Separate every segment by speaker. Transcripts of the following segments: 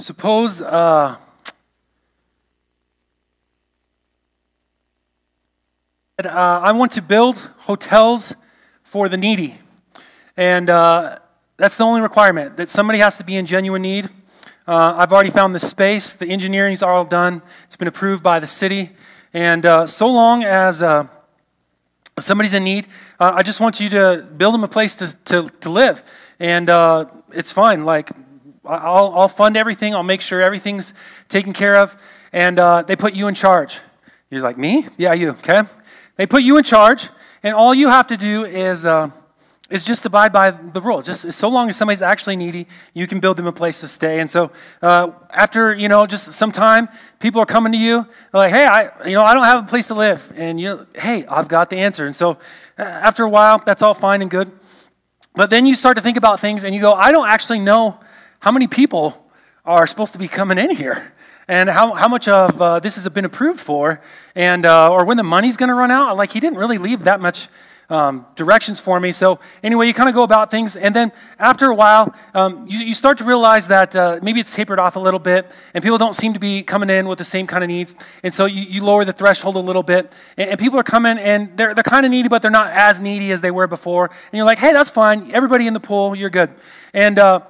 Speaker 1: Suppose uh, uh, I want to build hotels for the needy. And uh, that's the only requirement that somebody has to be in genuine need. Uh, I've already found the space, the engineering's all done, it's been approved by the city. And uh, so long as uh, somebody's in need, I just want you to build them a place to, to, to live. And it's fine. Like, I'll, I'll fund everything, I'll make sure everything's taken care of. And uh, they put you in charge. You're like, me? Yeah, you, okay? They put you in charge, and all you have to do is, uh, is just abide by the rules. Just so long as somebody's actually needy, you can build them a place to stay. And so uh, after, you know, just some time, people are coming to you, like, hey, I, you know, I don't have a place to live. And, you hey, I've got the answer. And so uh, after a while, that's all fine and good. But then you start to think about things and you go, I don't actually know how many people are supposed to be coming in here? And how, how much of uh, this has been approved for? And uh, or when the money's going to run out? Like he didn't really leave that much um, directions for me. So anyway you kind of go about things. And then after a while um, you, you start to realize that uh, maybe it's tapered off a little bit and people don't seem to be coming in with the same kind of needs. And so you, you lower the threshold a little bit and, and people are coming and they're, they're kind of needy but they're not as needy as they were before. And you're like hey that's fine. Everybody in the pool you're good. And uh,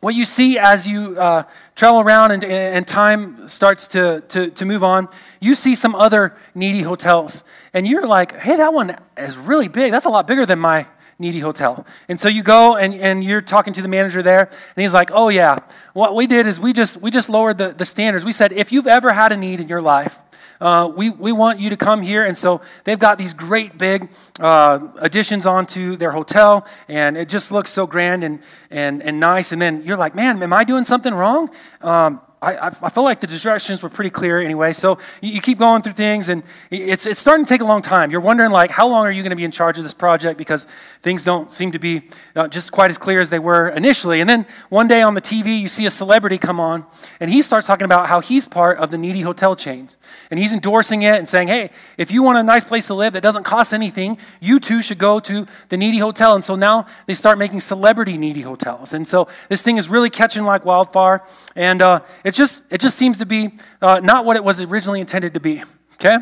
Speaker 1: what you see as you uh, travel around and, and time starts to, to, to move on, you see some other needy hotels. And you're like, hey, that one is really big. That's a lot bigger than my needy hotel. And so you go and, and you're talking to the manager there, and he's like, oh, yeah, what we did is we just, we just lowered the, the standards. We said, if you've ever had a need in your life, uh, we, we want you to come here. And so they've got these great big uh, additions onto their hotel, and it just looks so grand and, and, and nice. And then you're like, man, am I doing something wrong? Um, I, I feel like the directions were pretty clear anyway. So you, you, keep going through things, and it's, it's starting to take a long time. You're wondering, like, how long are you going to be in charge of this project? Because things don't seem to be uh, just quite as clear as they were initially. And then one day on the TV, you see a celebrity come on, and he starts talking about how he's part of the needy hotel chains. And he's endorsing it and saying, hey, if you want a nice place to live that doesn't cost anything, you too should go to the needy hotel. And so now they start making celebrity needy hotels. And so this thing is really catching like wildfire. And uh, it just, it just seems to be uh, not what it was originally intended to be, okay?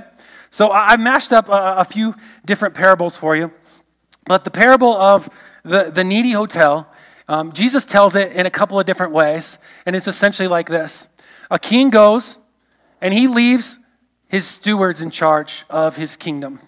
Speaker 1: So I, I mashed up a, a, few different parables for you. But the parable of the, the needy hotel, um, Jesus tells it in a couple of different ways. And it's essentially like this A king goes and he leaves his stewards in charge of his kingdom.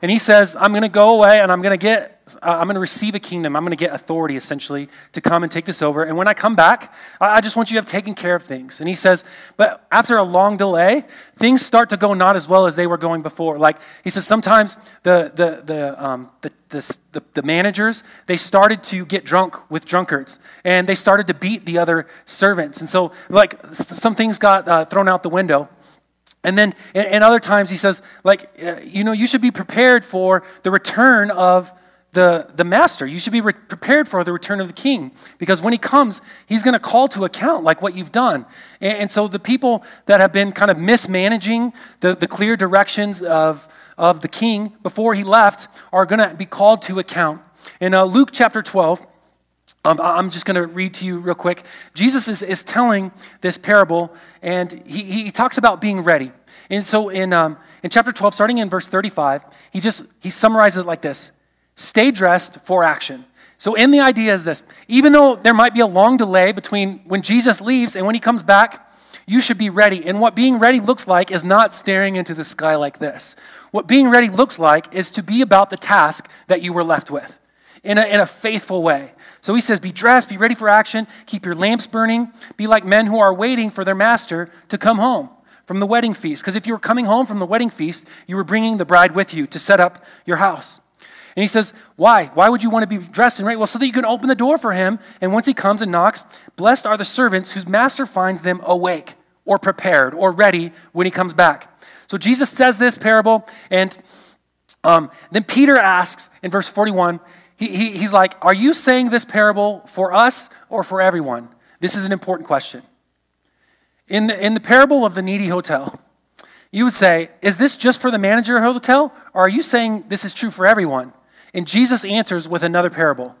Speaker 1: And he says, I'm going to go away and I'm going to get I'm going to receive a kingdom. I'm going to get authority, essentially, to come and take this over. And when I come back, I just want you to have taken care of things. And he says, but after a long delay, things start to go not as well as they were going before. Like he says, sometimes the, the, the, um, the, the, the, the managers, they started to get drunk with drunkards. And they started to beat the other servants. And so, like, some things got uh, thrown out the window. And then, and other times, he says, like, uh, you know, you should be prepared for the return of the, the master. You should be re- prepared for the return of the king because when he comes, he's going to call to account like what you've done. And, and, so the people that have been kind of mismanaging the, the clear directions of, of the king before he left are going to be called to account. In uh, Luke chapter 12, um, I'm just going to read to you real quick. Jesus is, is telling this parable, and he, he talks about being ready. And so in, um, in chapter 12, starting in verse 35, he just he summarizes it like this Stay dressed for action. So, in the idea is this even though there might be a long delay between when Jesus leaves and when he comes back, you should be ready. And what being ready looks like is not staring into the sky like this. What being ready looks like is to be about the task that you were left with in a, in a faithful way. So he says, Be dressed, be ready for action, keep your lamps burning, be like men who are waiting for their master to come home from the wedding feast. Because if you were coming home from the wedding feast, you were bringing the bride with you to set up your house. And he says, Why? Why would you want to be dressed and ready? Well, so that you can open the door for him. And once he comes and knocks, blessed are the servants whose master finds them awake or prepared or ready when he comes back. So Jesus says this parable, and um, then Peter asks in verse 41, he, he, he's like, Are you saying this parable for us or for everyone? This is an important question. In the, in the parable of the needy hotel, you would say, Is this just for the manager of hotel? Or are you saying this is true for everyone? And Jesus answers with another parable.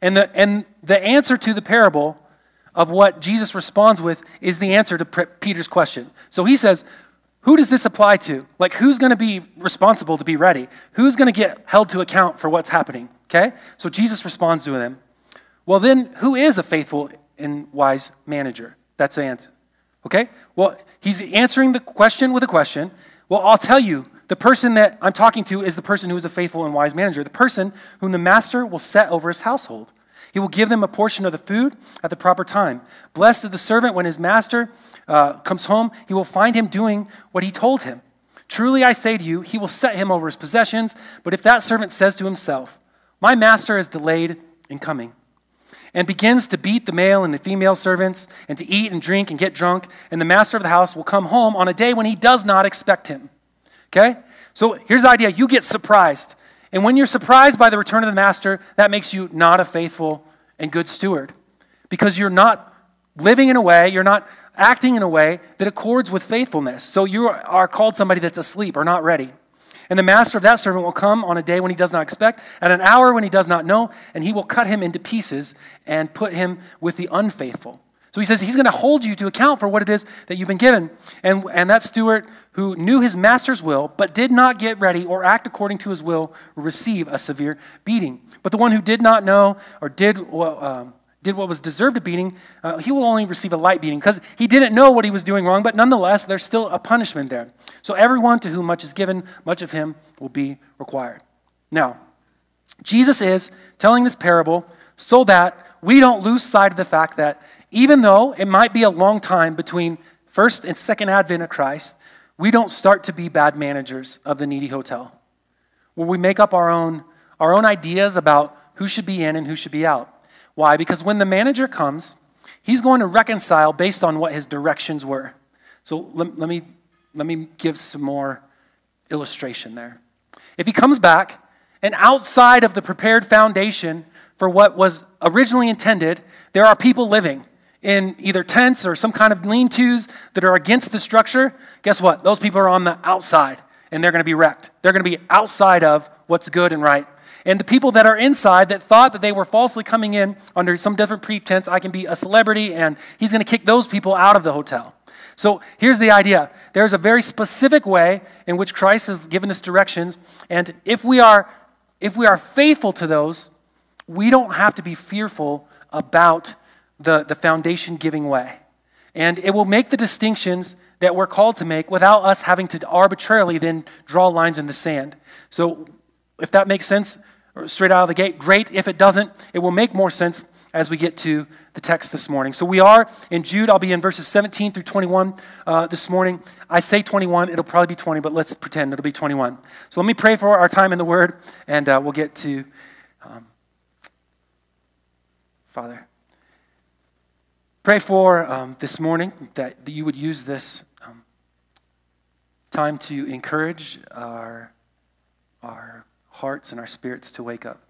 Speaker 1: And the, and the answer to the parable of what Jesus responds with is the answer to Peter's question. So he says, Who does this apply to? Like, who's going to be responsible to be ready? Who's going to get held to account for what's happening? Okay? So Jesus responds to them. Well, then, who is a faithful and wise manager? That's the answer. Okay? Well, he's answering the question with a question. Well, I'll tell you, the person that I'm talking to is the person who is a faithful and wise manager, the person whom the master will set over his household. He will give them a portion of the food at the proper time. Blessed is the servant when his master uh, comes home, he will find him doing what he told him. Truly I say to you, he will set him over his possessions. But if that servant says to himself, My master is delayed in coming, and begins to beat the male and the female servants, and to eat and drink and get drunk, and the master of the house will come home on a day when he does not expect him. Okay? So here's the idea you get surprised. And when you're surprised by the return of the master, that makes you not a faithful and good steward because you're not living in a way, you're not acting in a way that accords with faithfulness. So you are called somebody that's asleep or not ready. And the master of that servant will come on a day when he does not expect, at an hour when he does not know, and he will cut him into pieces and put him with the unfaithful. So he says he's going to hold you to account for what it is that you've been given. And, and that steward who knew his master's will, but did not get ready or act according to his will, receive a severe beating. But the one who did not know or did, um, did what was deserved a beating, uh, he will only receive a light beating because he didn't know what he was doing wrong, but nonetheless, there's still a punishment there. So everyone to whom much is given, much of him will be required. Now, Jesus is telling this parable so that we don't lose sight of the fact that even though it might be a long time between first and second advent of Christ, we don't start to be bad managers of the needy hotel, where we make up our own, our own ideas about who should be in and who should be out. Why? Because when the manager comes, he's going to reconcile based on what his directions were. So let, let, me, let me give some more illustration there. If he comes back and outside of the prepared foundation for what was originally intended, there are people living in either tents or some kind of lean tos that are against the structure, guess what? Those people are on the outside and they're going to be wrecked. They're going to be outside of what's good and right. And the people that are inside that thought that they were falsely coming in under some different pretense, I can be a celebrity, and he's going to kick those people out of the hotel. So here's the idea there's a very specific way in which Christ has given us directions, and if we are if we are faithful to those, we don't have to be fearful about the, the foundation giving way. And it will make the distinctions that we're called to make without us having to arbitrarily then draw lines in the sand. So, if that makes sense straight out of the gate, great. If it doesn't, it will make more sense as we get to the text this morning. So, we are in Jude. I'll be in verses 17 through 21 uh, this morning. I say 21, it'll probably be 20, but let's pretend it'll be 21. So, let me pray for our time in the Word, and uh, we'll get to um, Father. Pray for um, this morning that, you would use this um, time to encourage our, our hearts and our spirits to wake up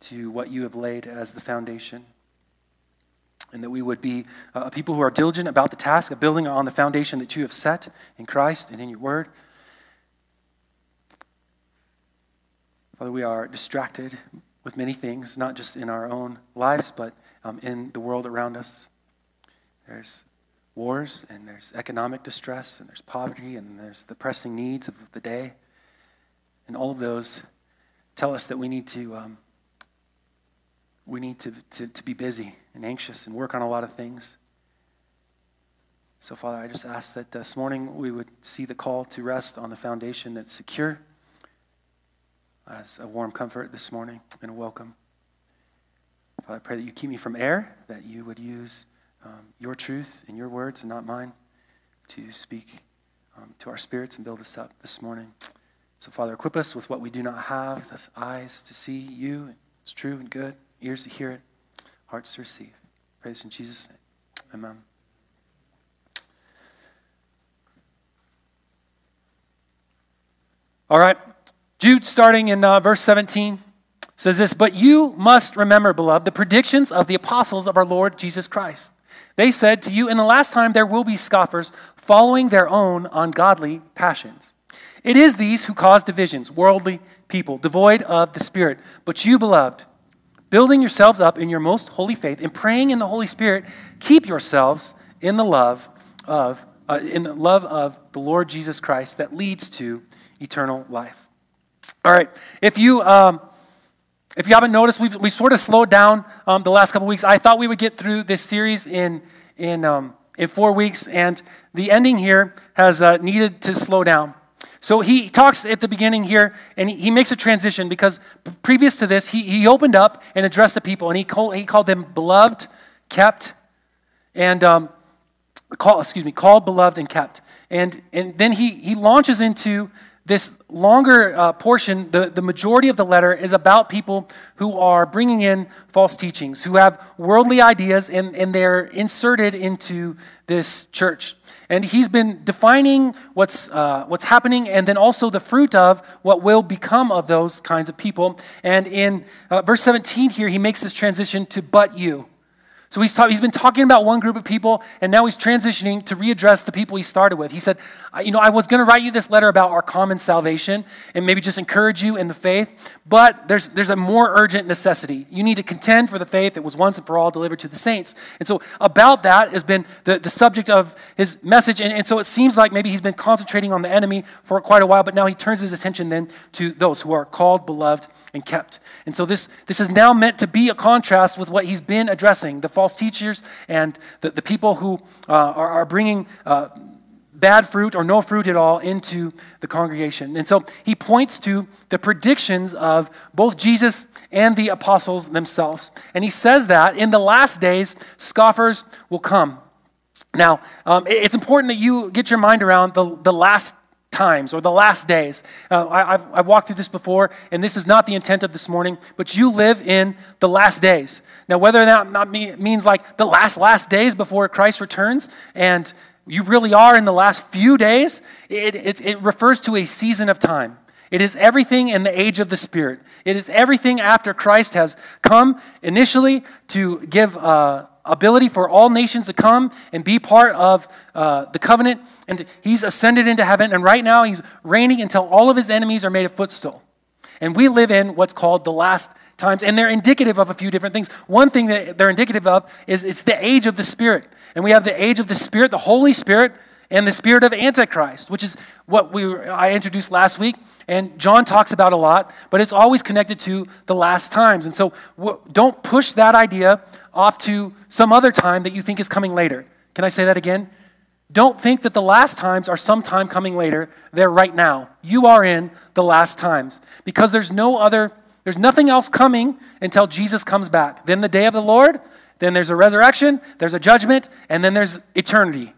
Speaker 1: to what you have laid as the foundation. And that we would be uh, people who are diligent about the task of building on the foundation that you have set in Christ and in your word. Father, we are distracted with many things, not just in our own lives, but um, in the world around us. There's wars, and there's economic distress, and there's poverty, and there's the pressing needs of the day. And all of those tell us that we need to, um, we need to, to, to be busy and anxious and work on a lot of things. So, Father, I just ask that this morning we would see the call to rest on the foundation that's secure as a warm comfort this morning and a welcome. Father, I pray that you keep me from error, that you would use um, your truth and your words and not mine to speak um, to our spirits and build us up this morning. So, Father, equip us with what we do not have, thus eyes to see you, and it's true and good, ears to hear it, hearts to receive. Praise in Jesus' name. Amen. All right, Jude starting in uh, verse 17 says this, but you must remember, beloved, the predictions of the apostles of our Lord Jesus Christ. They said to you, in the last time there will be scoffers following their own ungodly passions. It is these who cause divisions, worldly people, devoid of the Spirit. But you, beloved, building yourselves up in your most holy faith and praying in the Holy Spirit, keep yourselves in the love of uh, in the love of the Lord Jesus Christ that leads to eternal life. All right, if you um, if you haven't noticed, we've we sort of slowed down um, the last couple weeks. I thought we would get through this series in in um, in four weeks, and the ending here has uh, needed to slow down. So he talks at the beginning here, and he, makes a transition because previous to this, he, he opened up and addressed the people, and he called, he called them beloved, kept, and um, call, excuse me, called, beloved, and kept. And, and then he, he launches into this longer uh, portion, the, the majority of the letter is about people who are bringing in false teachings, who have worldly ideas, and, and they're inserted into this church. And he's been defining what's, uh, what's happening and then also the fruit of what will become of those kinds of people. And in uh, verse 17 here, he makes this transition to but you. So he's, ta- he's been talking about one group of people, and now he's transitioning to readdress the people he started with. He said, You know, I was going to write you this letter about our common salvation and maybe just encourage you in the faith, but there's, there's a more urgent necessity. You need to contend for the faith that was once and for all delivered to the saints. And so, about that has been the, the subject of his message. And, and so, it seems like maybe he's been concentrating on the enemy for quite a while, but now he turns his attention then to those who are called, beloved, and kept. And so this, this is now meant to be a contrast with what he's been addressing the false teachers and the, the people who uh, are, are bringing uh, bad fruit or no fruit at all into the congregation. And so he points to the predictions of both Jesus and the apostles themselves. And he says that in the last days, scoffers will come. Now, um, it's important that you get your mind around the, the last times or the last days. Uh, I, have I've walked through this before, and this is not the intent of this morning, but you live in the last days. Now, whether or not that means like the last, last days before Christ returns, and you really are in the last few days, it, it, it refers to a season of time. It is everything in the age of the Spirit. It is everything after Christ has come initially to give. Uh, ability for all nations to come and be part of uh, the covenant. And he's ascended into heaven, and right now he's reigning until all of his enemies are made a footstool. And we live in what's called the last times, and they're indicative of a few different things. One thing that they're indicative of is it's the age of the Spirit. And we have the age of the Spirit, the Holy Spirit, and the spirit of Antichrist, which is what we I introduced last week, and John talks about a lot, but it's always connected to the last times. And so don't push that idea off to some other time that you think is coming later. Can I say that again? Don't think that the last times are sometime coming later. They're right now. You are in the last times because there's no other, there's nothing else coming until Jesus comes back. Then the day of the Lord, then there's a resurrection, there's a judgment, and then there's eternity.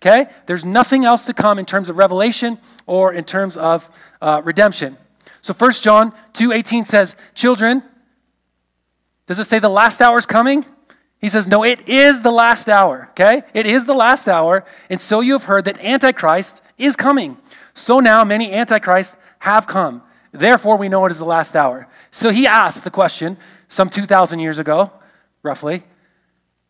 Speaker 1: Okay? There's nothing else to come in terms of revelation or in terms of uh, redemption. So 1 John 2:18 says, "Children, does it say the last hour is coming?" He says, "No, it is the last hour." Okay? It is the last hour, and so you have heard that antichrist is coming. So now many antichrists have come. Therefore we know it is the last hour. So he asked the question some 2000 years ago, roughly,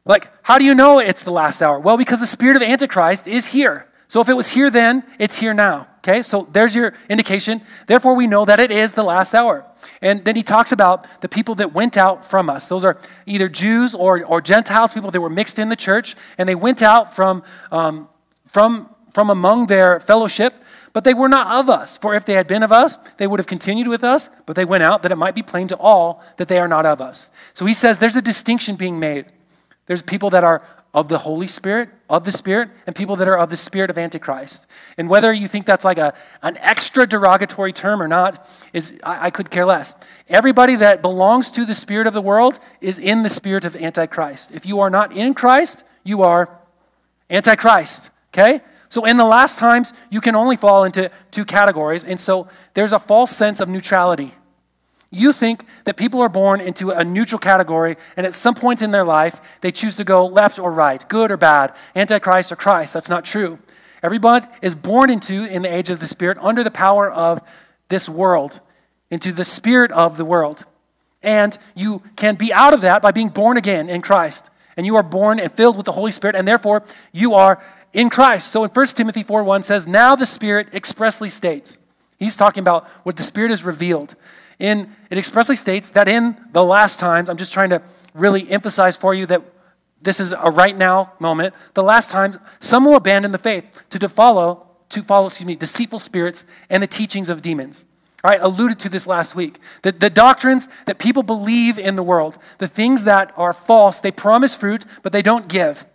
Speaker 1: like, how do you know it's the last hour? Well, because the spirit of Antichrist is here. So if it was here then, it's here now. Okay, so there's your indication. Therefore, we know that it is the last hour. And then he talks about the people that went out from us. Those are either Jews or, or Gentiles, people that were mixed in the church, and they went out from, um, from, from among their fellowship, but they were not of us. For if they had been of us, they would have continued with us, but they went out that it might be plain to all that they are not of us. So he says there's a distinction being made. There's people that are of the Holy Spirit, of the Spirit, and people that are of the Spirit of Antichrist. And whether you think that's like a, an extra derogatory term or not, is I, I could care less. Everybody that belongs to the Spirit of the world is in the Spirit of Antichrist. If you are not in Christ, you are Antichrist. Okay? So in the last times, you can only fall into two categories. And so there's a false sense of neutrality. You think that people are born into a neutral category, and at some point in their life, they choose to go left or right, good or bad, Antichrist or Christ. That's not true. Everybody is born into, in the age of the Spirit, under the power of this world, into the Spirit of the world. And you can be out of that by being born again in Christ. And you are born and filled with the Holy Spirit, and therefore you are in Christ. So in 1 Timothy 4 1 says, Now the Spirit expressly states, He's talking about what the Spirit has revealed In, it expressly states that in the last times, I'm just trying to really emphasize for you that this is a right now moment. The last times, some will abandon the faith to follow, to follow, excuse me, deceitful spirits and the teachings of demons. I alluded to this last week. The, the doctrines that people believe in the world, the things that are false, they promise fruit, but they don't give.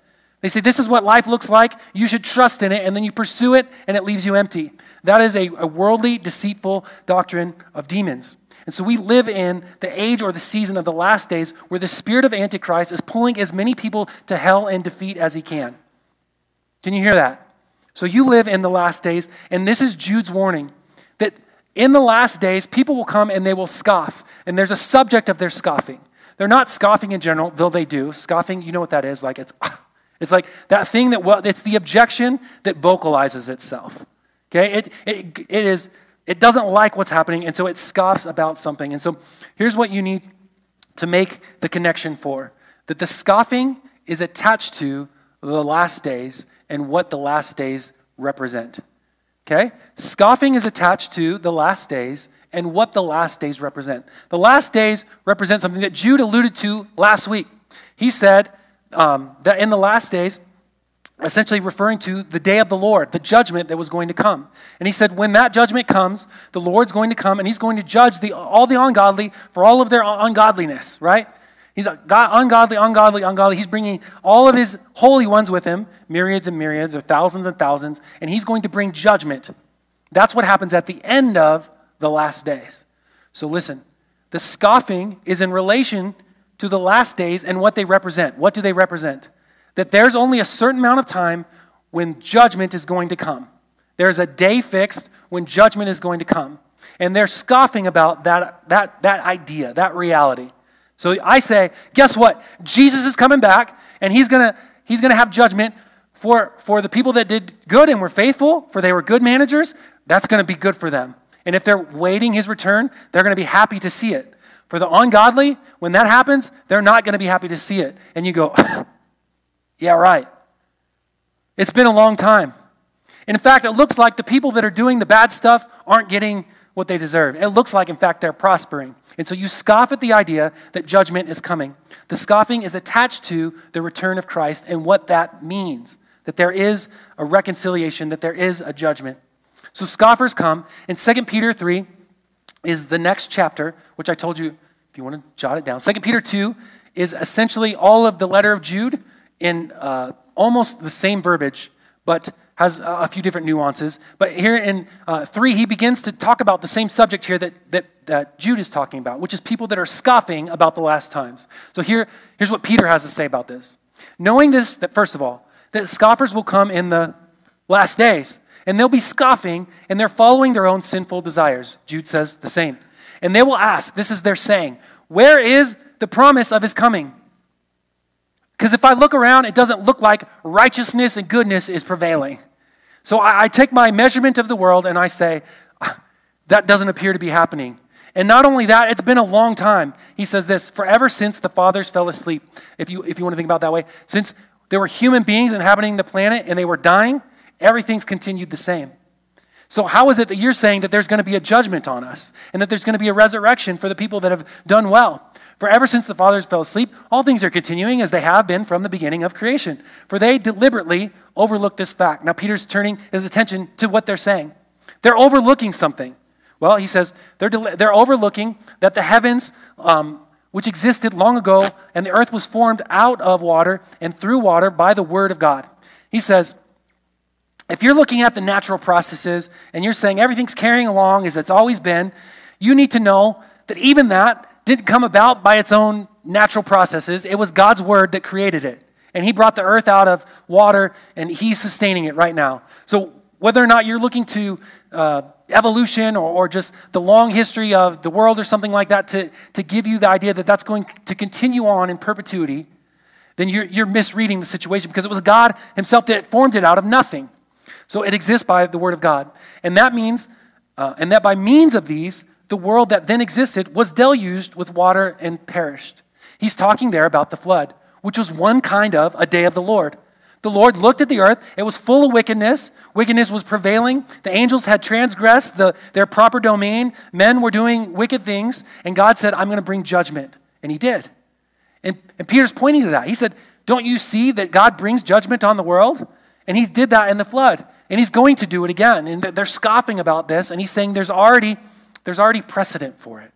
Speaker 1: They say, This is what life looks like. You should trust in it. And then you pursue it, and it leaves you empty. That is a, a worldly, deceitful doctrine of demons. And so we live in the age or the season of the last days where the spirit of Antichrist is pulling as many people to hell and defeat as he can. Can you hear that? So you live in the last days, and this is Jude's warning that in the last days, people will come and they will scoff. And there's a subject of their scoffing. They're not scoffing in general, though they do. Scoffing, you know what that is? Like it's, it's like that thing that, well, it's the objection that vocalizes itself. Okay? It, it, it is it doesn't like what's happening, and so it scoffs about something. And so here's what you need to make the connection for that the scoffing is attached to the last days and what the last days represent. Okay? Scoffing is attached to the last days and what the last days represent. The last days represent something that Jude alluded to last week. He said um, that in the last days, essentially referring to the day of the Lord, the judgment that was going to come. And he said, when that judgment comes, the Lord's going to come and he's going to judge the, all the ungodly for all of their ungodliness, right? He's uh, God, ungodly, ungodly, ungodly. He's bringing all of his holy ones with him, myriads and myriads, or thousands and thousands, and he's going to bring judgment. That's what happens at the end of the last days. So listen, the scoffing is in relation to the last days and what they represent. What do they represent? That there's only a certain amount of time when judgment is going to come. There's a day fixed when judgment is going to come. And they're scoffing about that, that, that idea, that reality. So I say, guess what? Jesus is coming back, and he's going to he's gonna have judgment for, for the people that did good and were faithful, for they were good managers. That's going to be good for them. And if they're waiting his return, they're going to be happy to see it. For the ungodly, when that happens, they're not going to be happy to see it. And you go, Yeah, right. It's been a long time. In fact, it looks like the people that are doing the bad stuff aren't getting what they deserve. It looks like, in fact, they're prospering. And so you scoff at the idea that judgment is coming. The scoffing is attached to the return of Christ and what that means that there is a reconciliation, that there is a judgment. So scoffers come, and 2 Peter 3 is the next chapter, which I told you, if you want to jot it down. 2 Peter 2 is essentially all of the letter of Jude in uh, almost the same verbiage, but has a few different nuances. But here in uh, 3, he begins to talk about the same subject here that, that, that Jude is talking about, which is people that are scoffing about the last times. So here, here's what Peter has to say about this. Knowing this, that first of all, that scoffers will come in the last days, and they'll be scoffing, and they're following their own sinful desires. Jude says the same. And they will ask, this is their saying, where is the promise of his coming? Because if I look around, it doesn't look like righteousness and goodness is prevailing. So I, I take my measurement of the world and I say, ah, that doesn't appear to be happening. And not only that, it's been a long time. He says this forever since the fathers fell asleep. If you, if you want to think about that way, since there were human beings inhabiting the planet and they were dying, everything's continued the same. So, how is it that you're saying that there's going to be a judgment on us and that there's going to be a resurrection for the people that have done well? For ever since the fathers fell asleep, all things are continuing as they have been from the beginning of creation. For they deliberately overlooked this fact. Now, Peter's turning his attention to what they're saying. They're overlooking something. Well, he says they're, del- they're overlooking that the heavens, um, which existed long ago, and the earth was formed out of water and through water by the word of God. He says, if you're looking at the natural processes and you're saying everything's carrying along as it's always been, you need to know that even that didn't come about by its own natural processes. It was God's word that created it. And He brought the earth out of water, and He's sustaining it right now. So, whether or not you're looking to uh, evolution or, or just the long history of the world or something like that to, to give you the idea that that's going to continue on in perpetuity, then you're, you're misreading the situation because it was God Himself that formed it out of nothing. So it exists by the Word of God. And that means, uh, and that by means of these, the world that then existed was deluged with water and perished. He's talking there about the flood, which was one kind of a day of the Lord. The Lord looked at the earth. It was full of wickedness. Wickedness was prevailing. The angels had transgressed the, their proper domain. Men were doing wicked things. And God said, I'm going to bring judgment. And he did. And, and Peter's pointing to that. He said, Don't you see that God brings judgment on the world? And he did that in the flood. And he's going to do it again. And they're scoffing about this. And he's saying there's already, there's already precedent for it.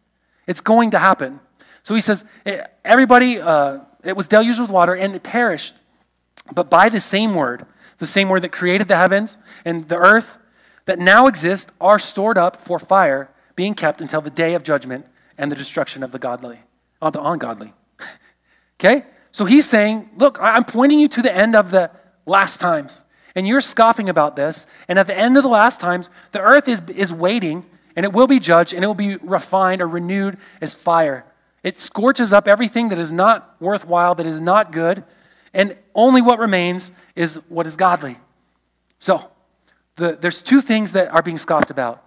Speaker 1: It's going to happen. So he says, eh, everybody, uh, it was deluged with water and it perished. But by the same word, the same word that created the heavens and the earth that now exist are stored up for fire, being kept until the day of judgment and the destruction of the godly, of the ungodly. okay? So he's saying, look, I'm pointing you to the end of the last times. And you're scoffing about this. And at the end of the last times, the earth is, is waiting, and it will be judged, and it will be refined or renewed as fire. It scorches up everything that is not worthwhile, that is not good, and only what remains is what is godly. So, the, there's two things that are being scoffed about.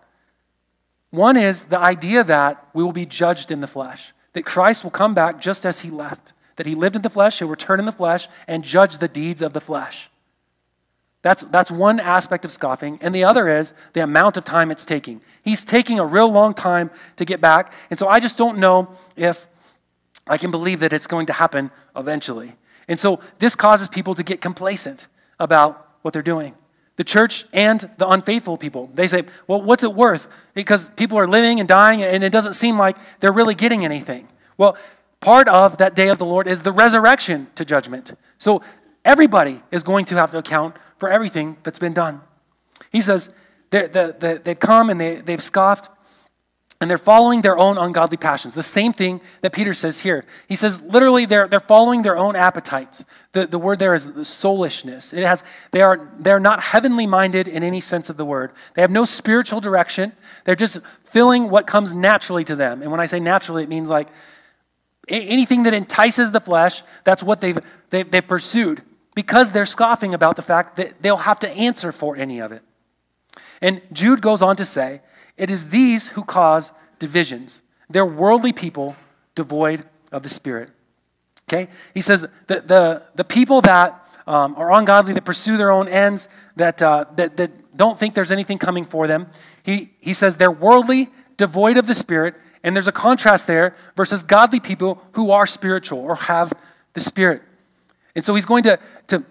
Speaker 1: One is the idea that we will be judged in the flesh, that Christ will come back just as he left, that he lived in the flesh, he'll return in the flesh, and judge the deeds of the flesh. That's, that's one aspect of scoffing. And the other is the amount of time it's taking. He's taking a real long time to get back. And so I just don't know if I can believe that it's going to happen eventually. And so this causes people to get complacent about what they're doing. The church and the unfaithful people. They say, well, what's it worth? Because people are living and dying, and it doesn't seem like they're really getting anything. Well, part of that day of the Lord is the resurrection to judgment. So everybody is going to have to account for everything that's been done. He says, they've come and they, they've scoffed and they're following their own ungodly passions. The same thing that Peter says here. He says literally they're, they're following their own appetites. The, the word there is soulishness. It has, they are, they're not heavenly minded in any sense of the word. They have no spiritual direction. They're just filling what comes naturally to them. And when I say naturally, it means like anything that entices the flesh, that's what they've, they've, they've pursued because they're scoffing about the fact that they'll have to answer for any of it. And Jude goes on to say, it is these who cause divisions. They're worldly people devoid of the Spirit. Okay? He says the, the, the people that um, are ungodly, that pursue their own ends, that, uh, that, that don't think there's anything coming for them, he, he says they're worldly, devoid of the Spirit, and there's a contrast there versus godly people who are spiritual or have the Spirit. And so he's going to, to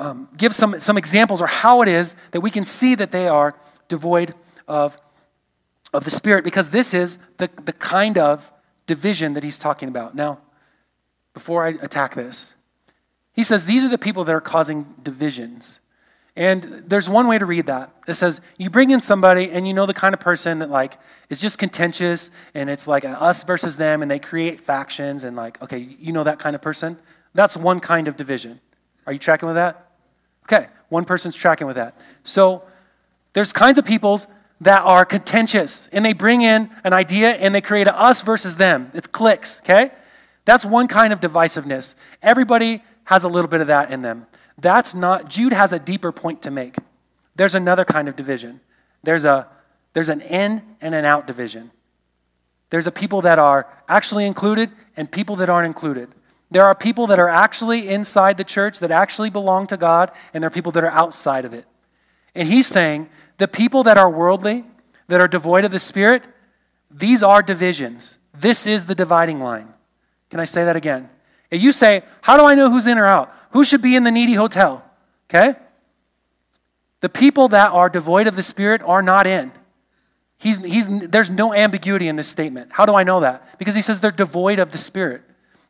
Speaker 1: um, give some, some examples or how it is that we can see that they are devoid of of the Spirit because this is the, the kind of division that he's talking about. Now, before I attack this, he says these are the people that are causing divisions. And there's one way to read that. It says you bring in somebody and you know the kind of person that like is just contentious and it's like us versus them and they create factions and like okay, you know that kind of person. That's one kind of division. Are you tracking with that? Okay, one person's tracking with that. So there's kinds of peoples that are contentious and they bring in an idea and they create a us versus them. It's cliques, okay? That's one kind of divisiveness. Everybody has a little bit of that in them. That's not, Jude has a deeper point to make. There's another kind of division. There's, a, there's an in and an out division. There's a people that are actually included and people that aren't included. There are people that are actually inside the church that actually belong to God, and there are people that are outside of it. And he's saying the people that are worldly, that are devoid of the Spirit, these are divisions. This is the dividing line. Can I say that again? If you say, How do I know who's in or out? Who should be in the needy hotel? Okay? The people that are devoid of the Spirit are not in. He's, he's, there's no ambiguity in this statement. How do I know that? Because he says they're devoid of the Spirit.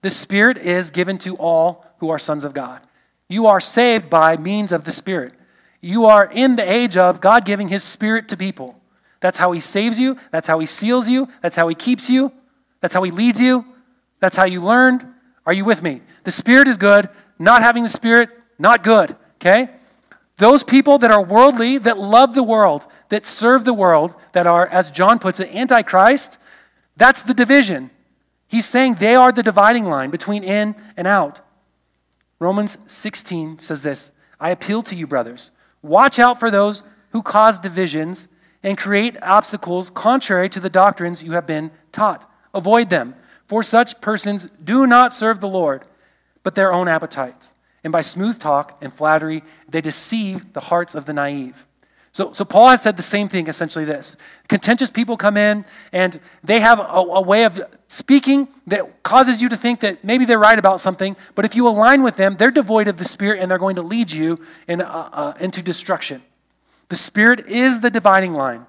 Speaker 1: The Spirit is given to all who are sons of God. You are saved by means of the Spirit. You are in the age of God giving His Spirit to people. That's how He saves you. That's how He seals you. That's how He keeps you. That's how He leads you. That's how you learned. Are you with me? The Spirit is good. Not having the Spirit, not good. Okay? Those people that are worldly, that love the world, that serve the world, that are, as John puts it, antichrist, that's the division. He's saying they are the dividing line between in and out. Romans 16 says this I appeal to you, brothers Watch out for those who cause divisions and create obstacles contrary to the doctrines you have been taught. Avoid them, for such persons do not serve the Lord, but their own appetites. And by smooth talk and flattery, they deceive the hearts of the naive. So, so Paul has said the same thing, essentially this. Contentious people come in and they have a, a, way of speaking that causes you to think that maybe they're right about something, but if you align with them, they're devoid of the Spirit and they're going to lead you in, uh, uh, into destruction. The Spirit is the dividing line.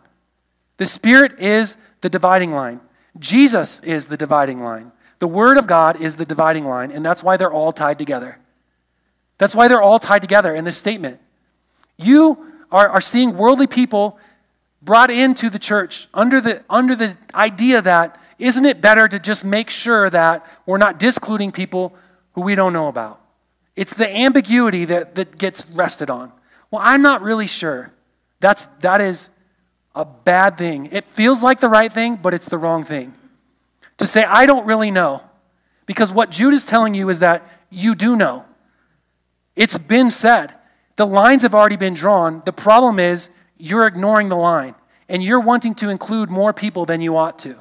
Speaker 1: The Spirit is the dividing line. Jesus is the dividing line. The Word of God is the dividing line, and that's why they're all tied together. That's why they're all tied together in this statement. You are, are seeing worldly people brought into the church under the, under the idea that isn't it better to just make sure that we're not discluding people who we don't know about? It's the ambiguity that, that gets rested on. Well, I'm not really sure. That's, that is a bad thing. It feels like the right thing, but it's the wrong thing. To say, I don't really know. Because what Jude is telling you is that you do know. It's been said. The lines have already been drawn. The problem is you're ignoring the line and you're wanting to include more people than you ought to.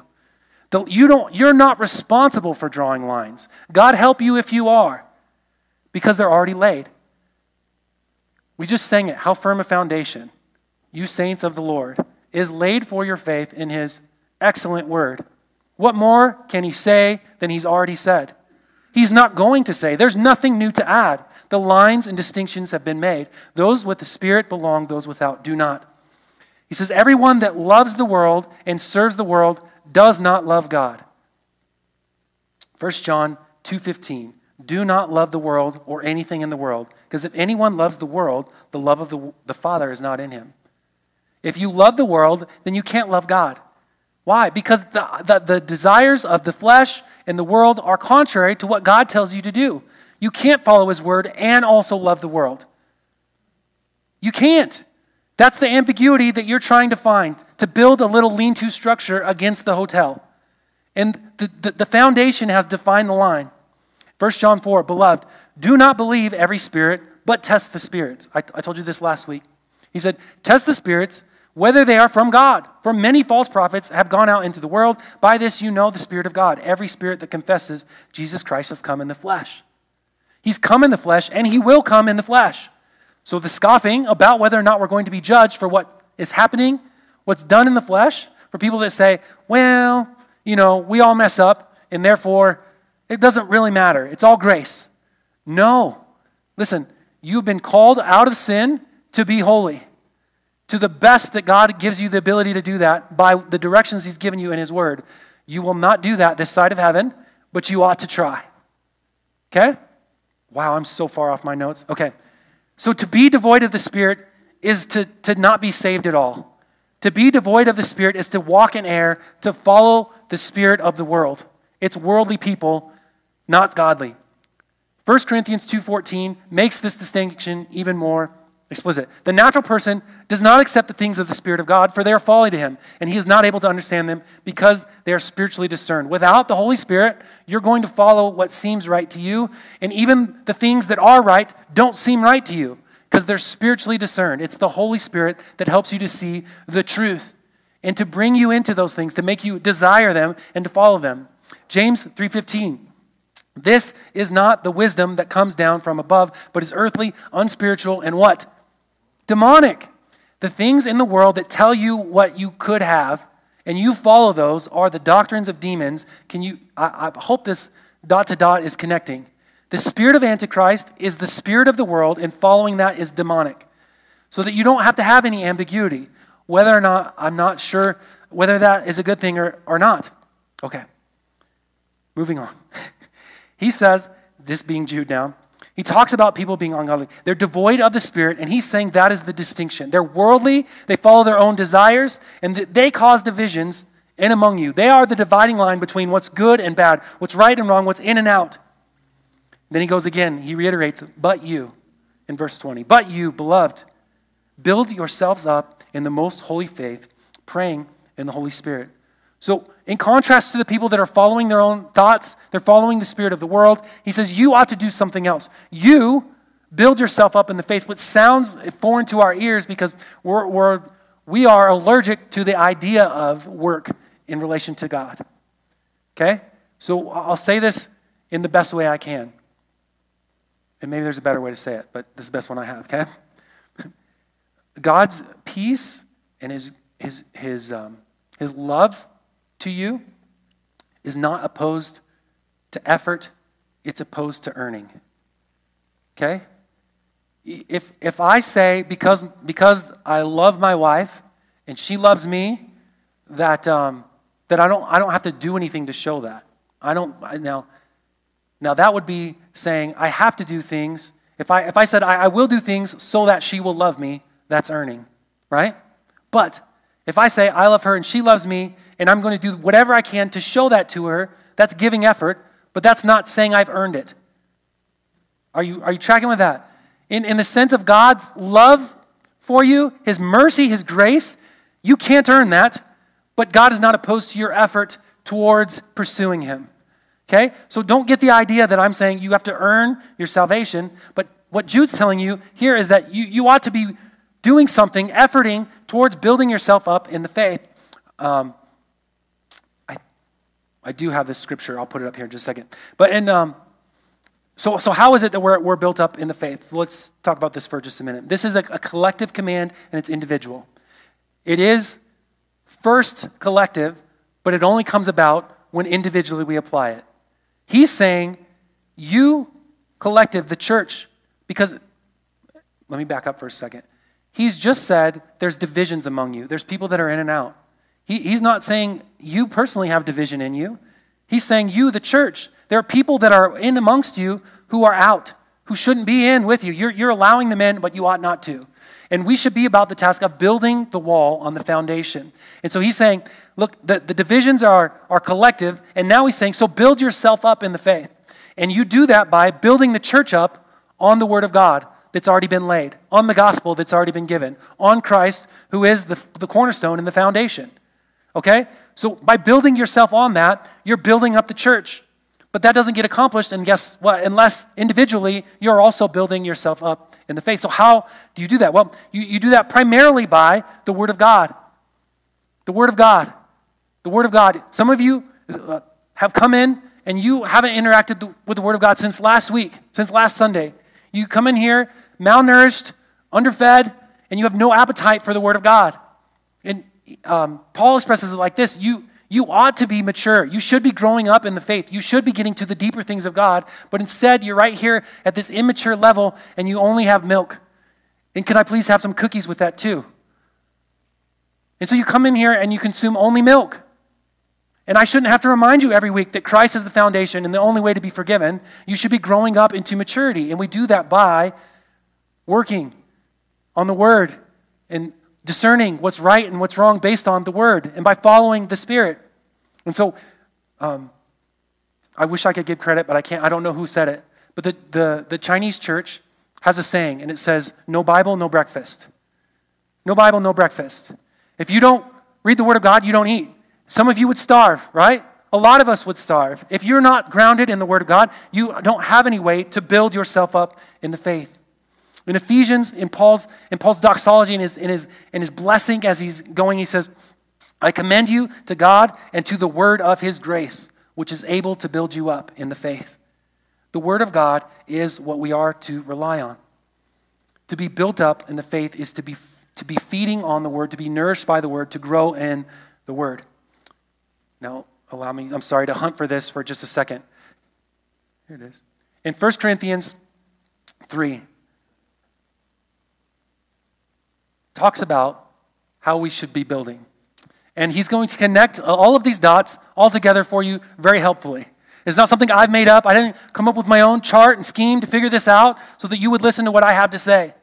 Speaker 1: The, you don't, you're not responsible for drawing lines. God help you if you are, because they're already laid. We just sang it. How firm a foundation, you saints of the Lord, is laid for your faith in his excellent word. What more can he say than he's already said? He's not going to say. There's nothing new to add. The lines and distinctions have been made. Those with the Spirit belong, those without do not. He says, Everyone that loves the world and serves the world does not love God. 1 John 2:15 Do not love the world or anything in the world, because if anyone loves the world, the love of the, the Father is not in him. If you love the world, then you can't love God. Why? Because the, the, the desires of the flesh and the world are contrary to what God tells you to do. You can't follow his word and also love the world. You can't. That's the ambiguity that you're trying to find to build a little lean to structure against the hotel. And the, the, the, foundation has defined the line. 1 John 4 Beloved, do not believe every spirit, but test the spirits. I, I told you this last week. He said, Test the spirits whether they are from God. For many false prophets have gone out into the world. By this you know the Spirit of God. Every spirit that confesses Jesus Christ has come in the flesh. He's come in the flesh, and he will come in the flesh. So the scoffing about whether or not we're going to be judged for what is happening, what's done in the flesh, for people that say, well, you know, we all mess up, and therefore it doesn't really matter. It's all grace. No. Listen, you've been called out of sin to be holy. To the best that God gives you the ability to do that by the directions He's given you in His Word. You will not do that this side of heaven, but you ought to try. Okay? Wow, I'm so far off my notes. Okay. So to be devoid of the Spirit is to, to not be saved at all. To be devoid of the Spirit is to walk in air, to follow the Spirit of the world. It's worldly people, not godly. 1 Corinthians 2.14 makes this distinction even more explicit. The natural person does not accept the things of the Spirit of God, for they are folly to him, and he is not able to understand them because they are spiritually discerned. Without the Holy Spirit, you're going to follow what seems right to you, and even the things that are right don't seem right to you because they're spiritually discerned. It's the Holy Spirit that helps you to see the truth and to bring you into those things, to make you desire them and to follow them. James 3:15 this is not the wisdom that comes down from above, but is earthly, unspiritual, and what? Demonic. The things in the world that tell you what you could have, and you follow those, are the doctrines of demons. Can you? I, I hope this dot to dot is connecting. The spirit of Antichrist is the spirit of the world, and following that is demonic. So that you don't have to have any ambiguity. Whether or not, I'm not sure whether that is a good thing or, or not. Okay. Moving on. he says, this being Jude now, he talks about people being ungodly. They're devoid of the Spirit, and he's saying that is the distinction. They're worldly, they follow their own desires, and they cause divisions in among you. They are the dividing line between what's good and bad, what's right and wrong, what's in and out. Then he goes again, he reiterates, but you, in verse 20. But you, beloved, build yourselves up in the most holy faith, praying in the Holy Spirit. So, in contrast to the people that are following their own thoughts, they're following the spirit of the world, he says, You ought to do something else. You build yourself up in the faith, which sounds foreign to our ears because we're, we're, we are allergic to the idea of work in relation to God. Okay? So, I'll say this in the best way I can. and maybe there's a better way to say it, but this is the best one I have, okay? God's peace and his, his, his, um, his love to you is not opposed to effort, it's opposed to earning. Okay? If, if I say, because, because I love my wife and she loves me, that, um, that I, don't, I don't have to do anything to show that. I don't, now, now that would be saying I have to do things. If I, if I said I, I will do things so that she will love me, that's earning, right? But if I say I love her and she loves me and I'm going to do whatever I can to show that to her, that's giving effort, but that's not saying I've earned it. Are you, are you tracking with that? In, in the sense of God's love for you, His mercy, His grace, you can't earn that, but God is not opposed to your effort towards pursuing Him. Okay? So don't get the idea that I'm saying you have to earn your salvation, but what Jude's telling you here is that you, you ought to be doing something, efforting towards building yourself up in the faith. Um, I, I do have this scripture. I'll put it up here in just a second. But in, um, so, so how is it that we're, we're built up in the faith? Let's talk about this for just a minute. This is a, a collective command and it's individual. It is first collective, but it only comes about when individually we apply it. He's saying, you collective, the church, because, let me back up for a second. He's just said there's divisions among you, there's people that are in and out. He, he's not saying you personally have division in you. He's saying you, the church. There are people that are in amongst you who are out, who shouldn't be in with you. You're, you're allowing them in, but you ought not to. And we should be about the task of building the wall on the foundation. And so he's saying, look, the, the divisions are, are collective. And now he's saying, so build yourself up in the faith. And you do that by building the church up on the Word of God that's already been laid, on the gospel that's already been given, on Christ, who is the, the cornerstone and the foundation. Okay? So by building yourself on that, you're building up the church. But that doesn't get accomplished, and guess what? Unless individually you're also building yourself up in the faith. So, how do you do that? Well, you, you do that primarily by the Word of God. The Word of God. The Word of God. Some of you uh, have come in and you haven't interacted with the Word of God since last week, since last Sunday. You come in here malnourished, underfed, and you have no appetite for the Word of God. And um, Paul expresses it like this you, you ought to be mature. You should be growing up in the faith. You should be getting to the deeper things of God. But instead, you're right here at this immature level and you only have milk. And can I please have some cookies with that too? And so you come in here and you consume only milk. And I shouldn't have to remind you every week that Christ is the foundation and the only way to be forgiven. You should be growing up into maturity. And we do that by working on the Word and discerning what's right and what's wrong based on the Word and by following the Spirit. And so, um, I wish I could give credit, but I can't. I don't know who said it. But the, the, the Chinese church has a saying, and it says, No Bible, no breakfast. No Bible, no breakfast. If you don't read the Word of God, you don't eat. Some of you would starve, right? A lot of us would starve. If you're not grounded in the Word of God, you don't have any way to build yourself up in the faith. In Ephesians, in Paul's, in Paul's doxology and his, in, his, in his blessing as he's going, he says, I commend you to God and to the word of his grace, which is able to build you up in the faith. The word of God is what we are to rely on. To be built up in the faith is to be, to be feeding on the word, to be nourished by the word, to grow in the word. Now, allow me, I'm sorry to hunt for this for just a second. Here it is. In 1 Corinthians 3, talks about how we should be building. And he's going to connect all of these dots all together for you very helpfully. It's not something I've made up. I didn't come up with my own chart and scheme to figure this out so that you would listen to what I have to say.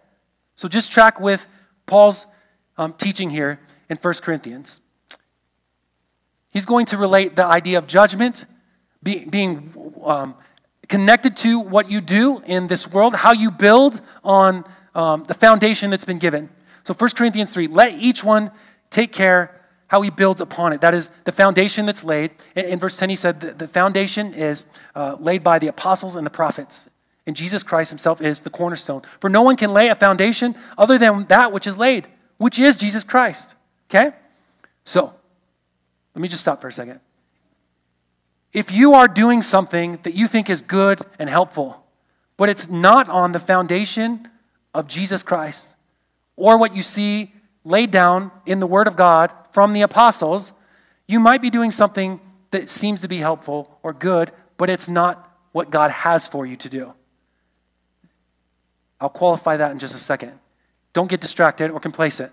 Speaker 1: So just track with Paul's um, teaching here in 1 Corinthians. He's going to relate the idea of judgment, be, being um, connected to what you do in this world, how you build on um, the foundation that's been given. So 1 Corinthians 3, let each one take care how he builds upon it. That is the foundation that's laid. In, verse 10, he said the, the foundation is uh, laid by the apostles and the prophets. And Jesus Christ himself is the cornerstone. For no one can lay a foundation other than that which is laid, which is Jesus Christ. Okay? So, let me just stop for a second. If you are doing something that you think is good and helpful, but it's not on the foundation of Jesus Christ or what you see laid down in the Word of God from the apostles, you might be doing something that seems to be helpful or good, but it's not what God has for you to do. I'll qualify that in just a second. Don't get distracted or complacent.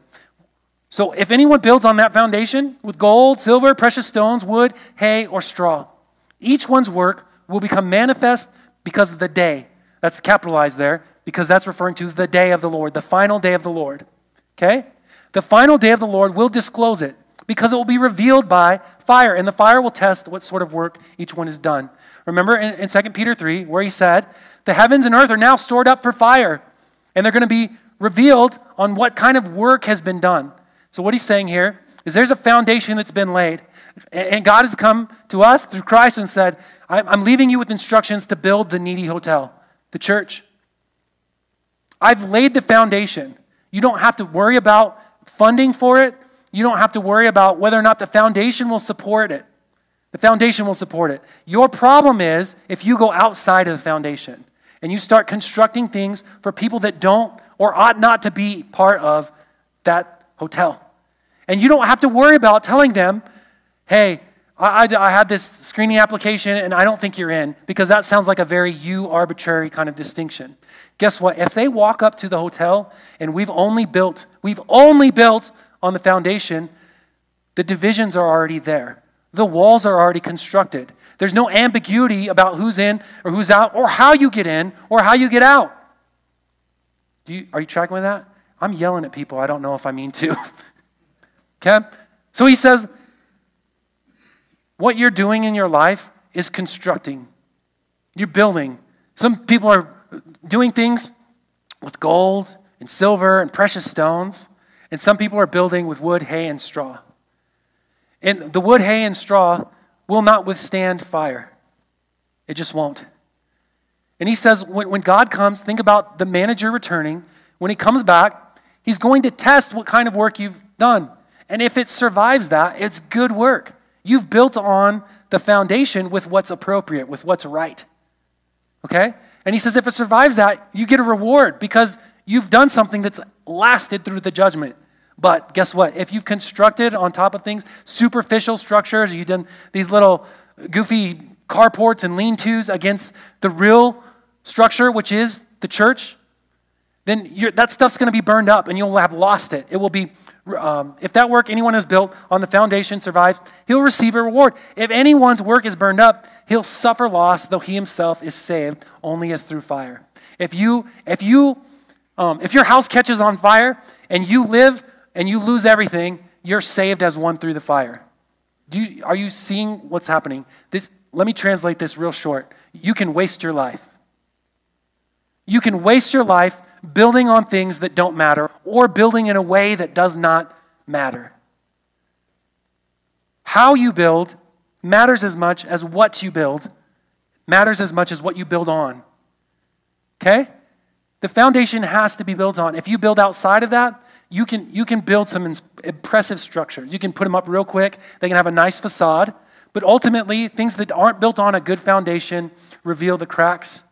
Speaker 1: So, if anyone builds on that foundation with gold, silver, precious stones, wood, hay, or straw, each one's work will become manifest because of the day. That's capitalized there because that's referring to the day of the Lord, the final day of the Lord. Okay? The final day of the Lord will disclose it because it will be revealed by fire, and the fire will test what sort of work each one has done. Remember in, in 2 Peter 3, where he said, The heavens and earth are now stored up for fire, and they're going to be revealed on what kind of work has been done. So, what he's saying here is there's a foundation that's been laid. And God has come to us through Christ and said, I'm leaving you with instructions to build the needy hotel, the church. I've laid the foundation. You don't have to worry about funding for it. You don't have to worry about whether or not the foundation will support it. The foundation will support it. Your problem is if you go outside of the foundation and you start constructing things for people that don't or ought not to be part of that hotel. And you don't have to worry about telling them, hey, I, I, I had this screening application and I don't think you're in, because that sounds like a very you arbitrary kind of distinction. Guess what? If they walk up to the hotel and we've only built, we've only built on the foundation, the divisions are already there. The walls are already constructed. There's no ambiguity about who's in or who's out or how you get in or how you get out. You, are you tracking with that? I'm yelling at people. I don't know if I mean to. okay? So he says, what you're doing in your life is constructing. You're building. Some people are doing things with gold and silver and precious stones, and some people are building with wood, hay, and straw. And the wood, hay, and straw will not withstand fire. It just won't. And he says, when, when God comes, think about the manager returning. When he comes back, he's going to test what kind of work you've done. And if it survives that, it's good work. You've built on the foundation with what's appropriate, with what's right. Okay? And he says, if it survives that, you get a reward because you've done something that's lasted through the judgment. But guess what? If you've constructed on top of things superficial structures, you've done these little goofy carports and lean tos against the real structure, which is the church, then that stuff's going to be burned up and you'll have lost it. It will be, um, if that work anyone has built on the foundation survives, he'll receive a reward. If anyone's work is burned up, he'll suffer loss, though he himself is saved only as through fire. If you, if you, um, if your house catches on fire and you live and you lose everything, you're saved as one through the fire. Do you, are you seeing what's happening? This, let me translate this real short. You can waste your life. You can waste your life building on things that don't matter or building in a way that does not matter. How you build matters as much as what you build, matters as much as what you build on. Okay? The foundation has to be built on. If you build outside of that, you can, you can build some impressive structures. You can put them up real quick, they can have a nice facade. But ultimately, things that aren't built on a good foundation reveal the cracks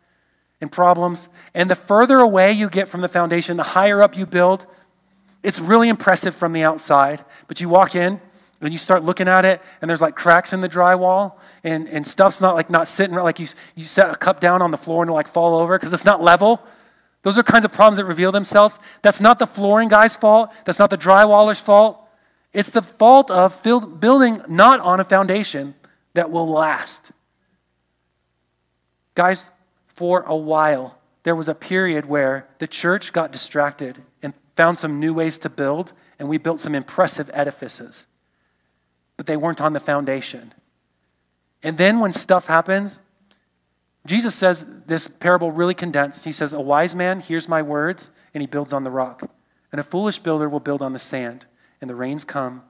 Speaker 1: and problems. And the further away you get from the foundation, the higher up you build. It's really impressive from the outside, but you walk in and you start looking at it, and there's like cracks in the drywall, and, and stuff's not like not sitting right, like you, you set a cup down on the floor and it'll like fall over because it's not level. Those are kinds of problems that reveal themselves. That's not the flooring guy's fault. That's not the drywaller's fault. It's the fault of building not on a foundation that will last. Guys, for a while, there was a period where the church got distracted and found some new ways to build, and we built some impressive edifices. But they weren't on the foundation. And then when stuff happens, Jesus says this parable really condensed. He says, A wise man hears my words, and he builds on the rock. And a foolish builder will build on the sand. And the rains come,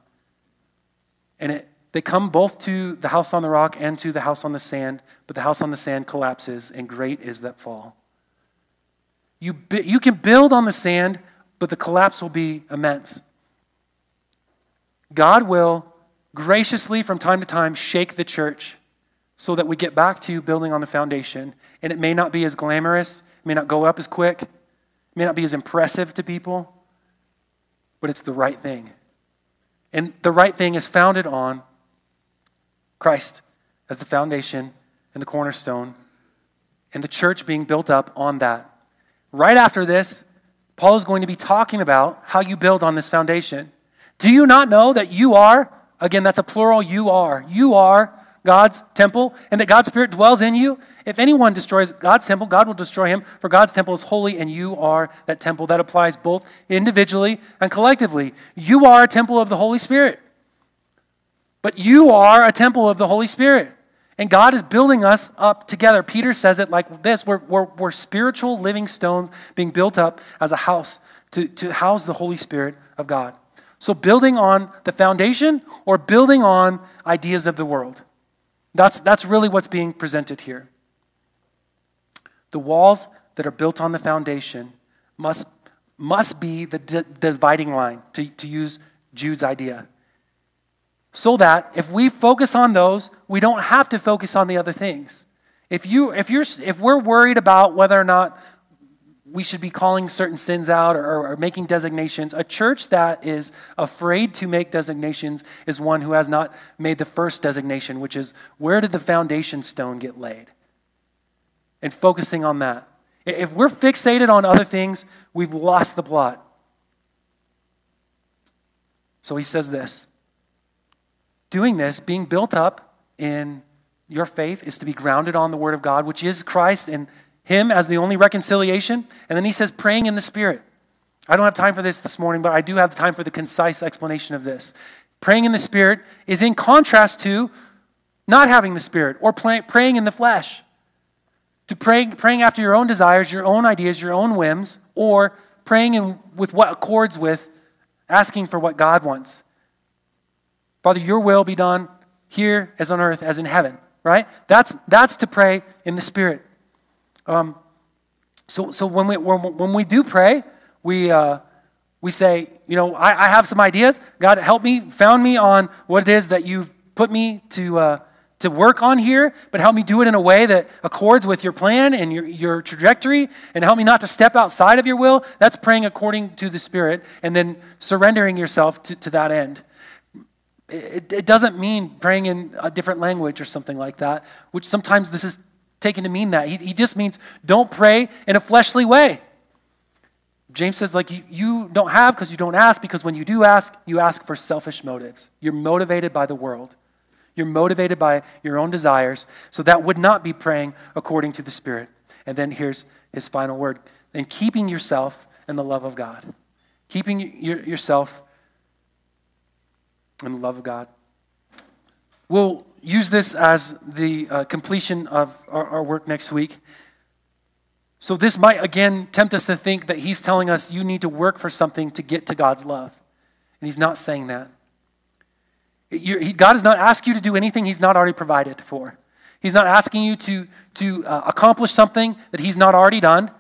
Speaker 1: and it they come both to the house on the rock and to the house on the sand, but the house on the sand collapses, and great is that fall. You, you can build on the sand, but the collapse will be immense. God will graciously, from time to time, shake the church so that we get back to building on the foundation. And it may not be as glamorous, may not go up as quick, may not be as impressive to people, but it's the right thing. And the right thing is founded on Christ as the foundation and the cornerstone, and the church being built up on that. Right after this, Paul is going to be talking about how you build on this foundation. Do you not know that you are, again, that's a plural, you are, you are God's temple, and that God's Spirit dwells in you? If anyone destroys God's temple, God will destroy him, for God's temple is holy, and you are that temple. That applies both individually and collectively. You are a temple of the Holy Spirit. But you are a temple of the Holy Spirit. And God is building us up together. Peter says it like this we're, we're, we're spiritual living stones being built up as a house to, to house the Holy Spirit of God. So, building on the foundation or building on ideas of the world. That's, that's really what's being presented here. The walls that are built on the foundation must, must be the, dividing line, to, to use Jude's idea so that if we focus on those, we don't have to focus on the other things. If, you, if, you're, if we're worried about whether or not we should be calling certain sins out or, or, making designations, a church that is afraid to make designations is one who has not made the first designation, which is where did the foundation stone get laid? And focusing on that. If we're fixated on other things, we've lost the plot. So he says this doing this, being built up in your faith, is to be grounded on the Word of God, which is Christ and Him as the only reconciliation. And then he says, praying in the Spirit. I don't have time for this this morning, but I do have time for the concise explanation of this. Praying in the Spirit is in contrast to not having the Spirit or praying in the flesh. To praying, praying after your own desires, your own ideas, your own whims, or praying in, with what accords with asking for what God wants. Father, your will be done here as on earth as in heaven, right? That's, that's to pray in the Spirit. Um, so so when, we, when, when we do pray, we, uh, we say, you know, I, I have some ideas. God, help me, found me on what it is that you've put me to, uh, to work on here, but help me do it in a way that accords with your plan and your, your trajectory, and help me not to step outside of your will. That's praying according to the Spirit, and then surrendering yourself to, to that end it, it doesn't mean praying in a different language or something like that, which sometimes this is taken to mean that. He, he just means don't pray in a fleshly way. James says, like, you, you don't have because you don't ask, because when you do ask, you ask for selfish motives. You're motivated by the world, you're motivated by your own desires. So that would not be praying according to the Spirit. And then here's his final word and keeping yourself in the love of God. Keeping your, yourself and the love of God. We'll use this as the uh, completion of our, our work next week. So, this might again tempt us to think that he's telling us you need to work for something to get to God's love. And he's not saying that. He, God does not ask you to do anything he's not already provided for. He's not asking you to, to uh, accomplish something that he's not already done.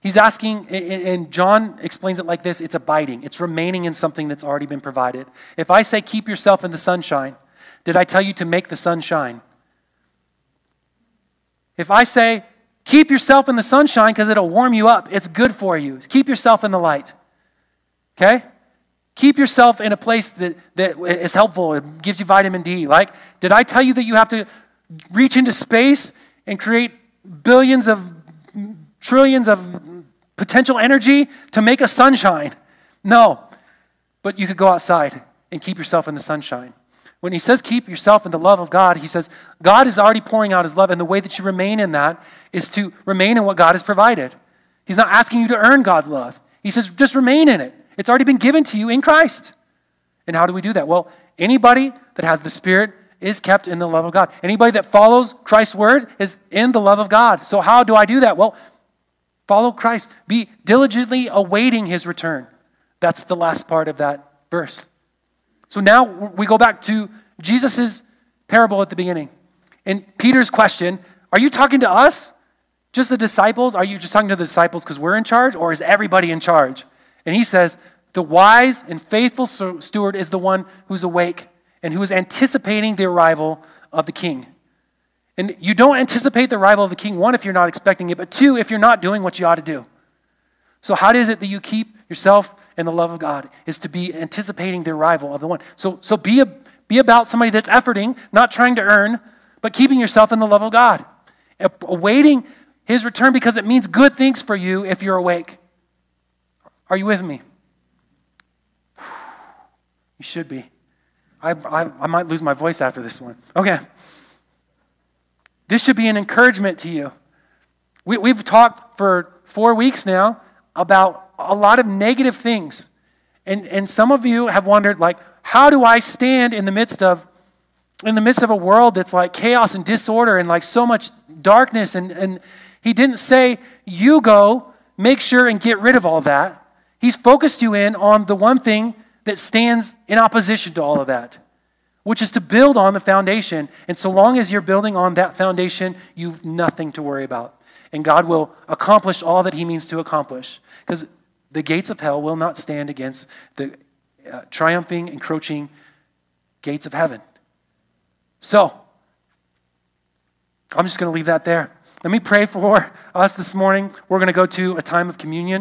Speaker 1: He's asking, and John explains it like this it's abiding, it's remaining in something that's already been provided. If I say, keep yourself in the sunshine, did I tell you to make the sun shine? If I say, keep yourself in the sunshine because it'll warm you up, it's good for you, keep yourself in the light. Okay? Keep yourself in a place that, that is helpful, it gives you vitamin D. Like, did I tell you that you have to reach into space and create billions of trillions of potential energy to make a sunshine. No, but you could go outside and keep yourself in the sunshine. When he says keep yourself in the love of God, he says God is already pouring out his love, and the way that you remain in that is to remain in what God has provided. He's not asking you to earn God's love. He says just remain in it. It's already been given to you in Christ. And how do we do that? Well, anybody that has the Spirit is kept in the love of God. Anybody that follows Christ's word is in the love of God. So, how do I do that? Well, Follow Christ. Be diligently awaiting his return. That's the last part of that verse. So now we go back to Jesus' parable at the beginning. And Peter's question Are you talking to us? Just the disciples? Are you just talking to the disciples because we're in charge? Or is everybody in charge? And he says, The wise and faithful steward is the one who's awake and who is anticipating the arrival of the king. And you don't anticipate the arrival of the king, one, if you're not expecting it, but two, if you're not doing what you ought to do. So, how is it that you keep yourself in the love of God? Is to be anticipating the arrival of the one. So, so be, a, be about somebody that's efforting, not trying to earn, but keeping yourself in the love of God. Awaiting his return because it means good things for you if you're awake. Are you with me? You should be. I, I, I might lose my voice after this one. Okay. This should be an encouragement to you. We, we've talked for four weeks now about a lot of negative things. And, and some of you have wondered, like, how do I stand in the midst of in the midst of a world that's like chaos and disorder and like so much darkness and, and he didn't say you go make sure and get rid of all that he's focused you in on the one thing that stands in opposition to all of that which is to build on the foundation and so long as you're building on that foundation you've nothing to worry about and god will accomplish all that he means to accomplish because the gates of hell will not stand against the uh, triumphing encroaching gates of heaven so, I'm just going to leave that there. Let me pray for us this morning. We're going to go to a time of communion.